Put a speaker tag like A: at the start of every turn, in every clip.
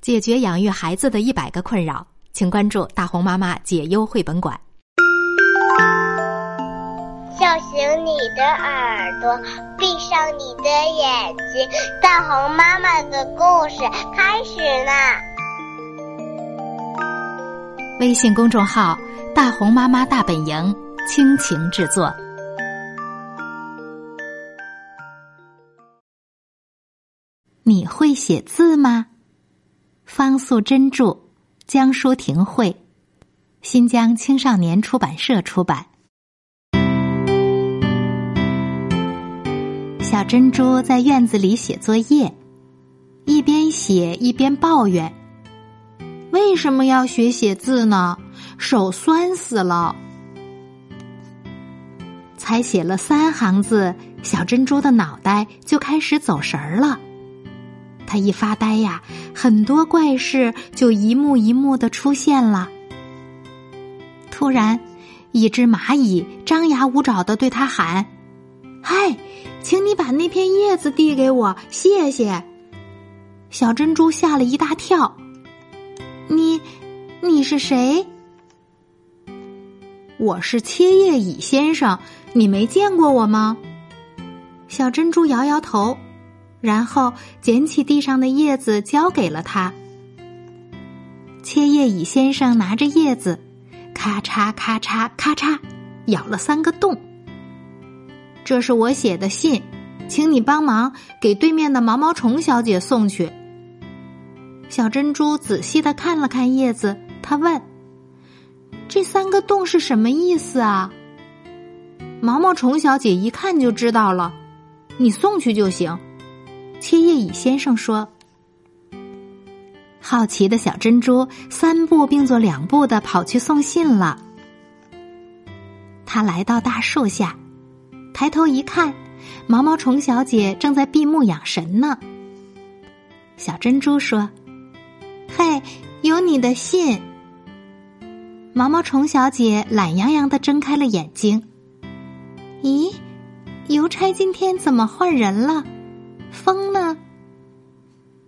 A: 解决养育孩子的一百个困扰，请关注大红妈妈解忧绘本馆。
B: 叫醒你的耳朵，闭上你的眼睛，大红妈妈的故事开始啦！
A: 微信公众号“大红妈妈大本营”倾情制作。你会写字吗？方素珍著，江舒婷绘，新疆青少年出版社出版。小珍珠在院子里写作业，一边写一边抱怨：“为什么要学写字呢？手酸死了！”才写了三行字，小珍珠的脑袋就开始走神儿了。他一发呆呀，很多怪事就一幕一幕的出现了。突然，一只蚂蚁张牙舞爪的对他喊：“嗨，请你把那片叶子递给我，谢谢。”小珍珠吓了一大跳。“你，你是谁？”“我是切叶蚁先生，你没见过我吗？”小珍珠摇摇头。然后捡起地上的叶子，交给了他。切叶蚁先生拿着叶子，咔嚓咔嚓咔嚓，咬了三个洞。这是我写的信，请你帮忙给对面的毛毛虫小姐送去。小珍珠仔细的看了看叶子，他问：“这三个洞是什么意思啊？”毛毛虫小姐一看就知道了，你送去就行。七叶蚁先生说：“好奇的小珍珠三步并作两步的跑去送信了。他来到大树下，抬头一看，毛毛虫小姐正在闭目养神呢。小珍珠说：‘嘿，有你的信。’毛毛虫小姐懒洋洋的睁开了眼睛。咦，邮差今天怎么换人了？”风呢？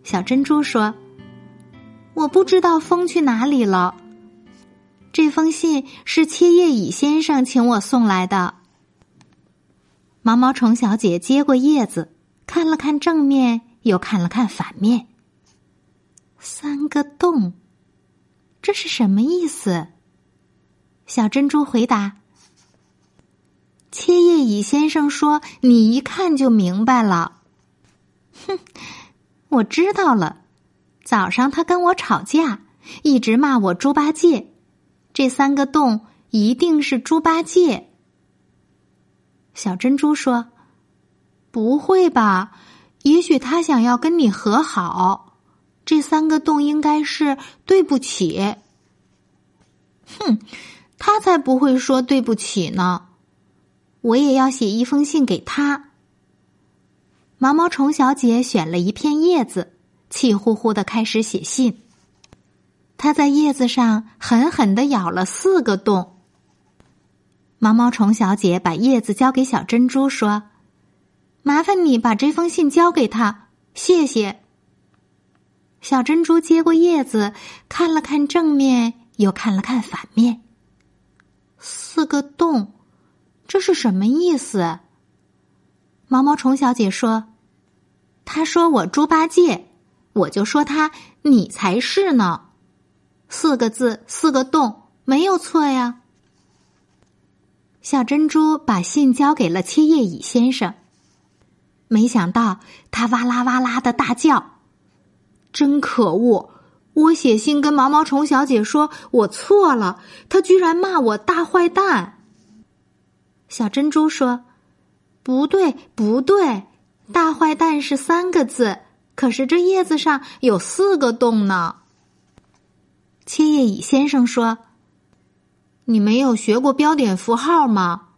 A: 小珍珠说：“我不知道风去哪里了。这封信是切叶蚁先生请我送来的。”毛毛虫小姐接过叶子，看了看正面，又看了看反面。三个洞，这是什么意思？小珍珠回答：“切叶蚁先生说，你一看就明白了。”哼，我知道了。早上他跟我吵架，一直骂我猪八戒。这三个洞一定是猪八戒。小珍珠说：“不会吧？也许他想要跟你和好。这三个洞应该是对不起。”哼，他才不会说对不起呢。我也要写一封信给他。毛毛虫小姐选了一片叶子，气呼呼的开始写信。她在叶子上狠狠的咬了四个洞。毛毛虫小姐把叶子交给小珍珠，说：“麻烦你把这封信交给他，谢谢。”小珍珠接过叶子，看了看正面，又看了看反面。四个洞，这是什么意思？毛毛虫小姐说。他说我猪八戒，我就说他你才是呢。四个字，四个洞，没有错呀。小珍珠把信交给了切叶蚁先生，没想到他哇啦哇啦的大叫：“真可恶！我写信跟毛毛虫小姐说我错了，他居然骂我大坏蛋。”小珍珠说：“不对，不对。”大坏蛋是三个字，可是这叶子上有四个洞呢。切叶蚁先生说：“你没有学过标点符号吗？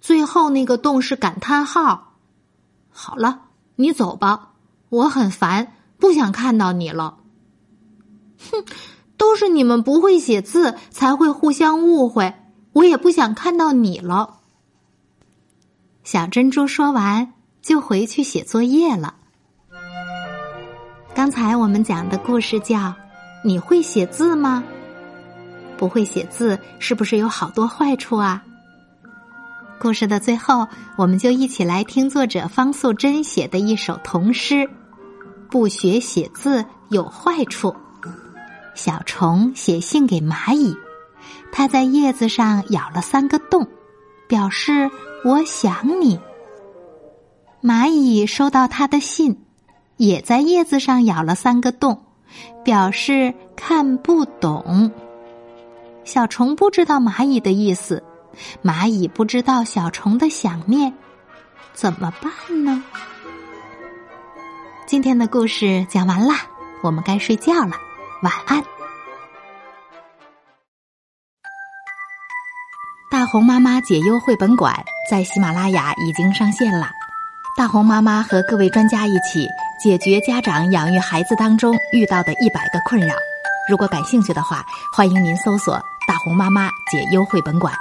A: 最后那个洞是感叹号。”好了，你走吧，我很烦，不想看到你了。哼，都是你们不会写字，才会互相误会。我也不想看到你了。小珍珠说完。就回去写作业了。刚才我们讲的故事叫《你会写字吗？》不会写字是不是有好多坏处啊？故事的最后，我们就一起来听作者方素珍写的一首童诗：不学写字有坏处。小虫写信给蚂蚁，它在叶子上咬了三个洞，表示我想你。蚂蚁收到他的信。也在叶子上咬了三个洞，表示看不懂。小虫不知道蚂蚁的意思，蚂蚁不知道小虫的想念，怎么办呢？今天的故事讲完啦，我们该睡觉了，晚安。大红妈妈解忧绘本馆在喜马拉雅已经上线了，大红妈妈和各位专家一起。解决家长养育孩子当中遇到的一百个困扰，如果感兴趣的话，欢迎您搜索“大红妈妈解忧绘本馆”。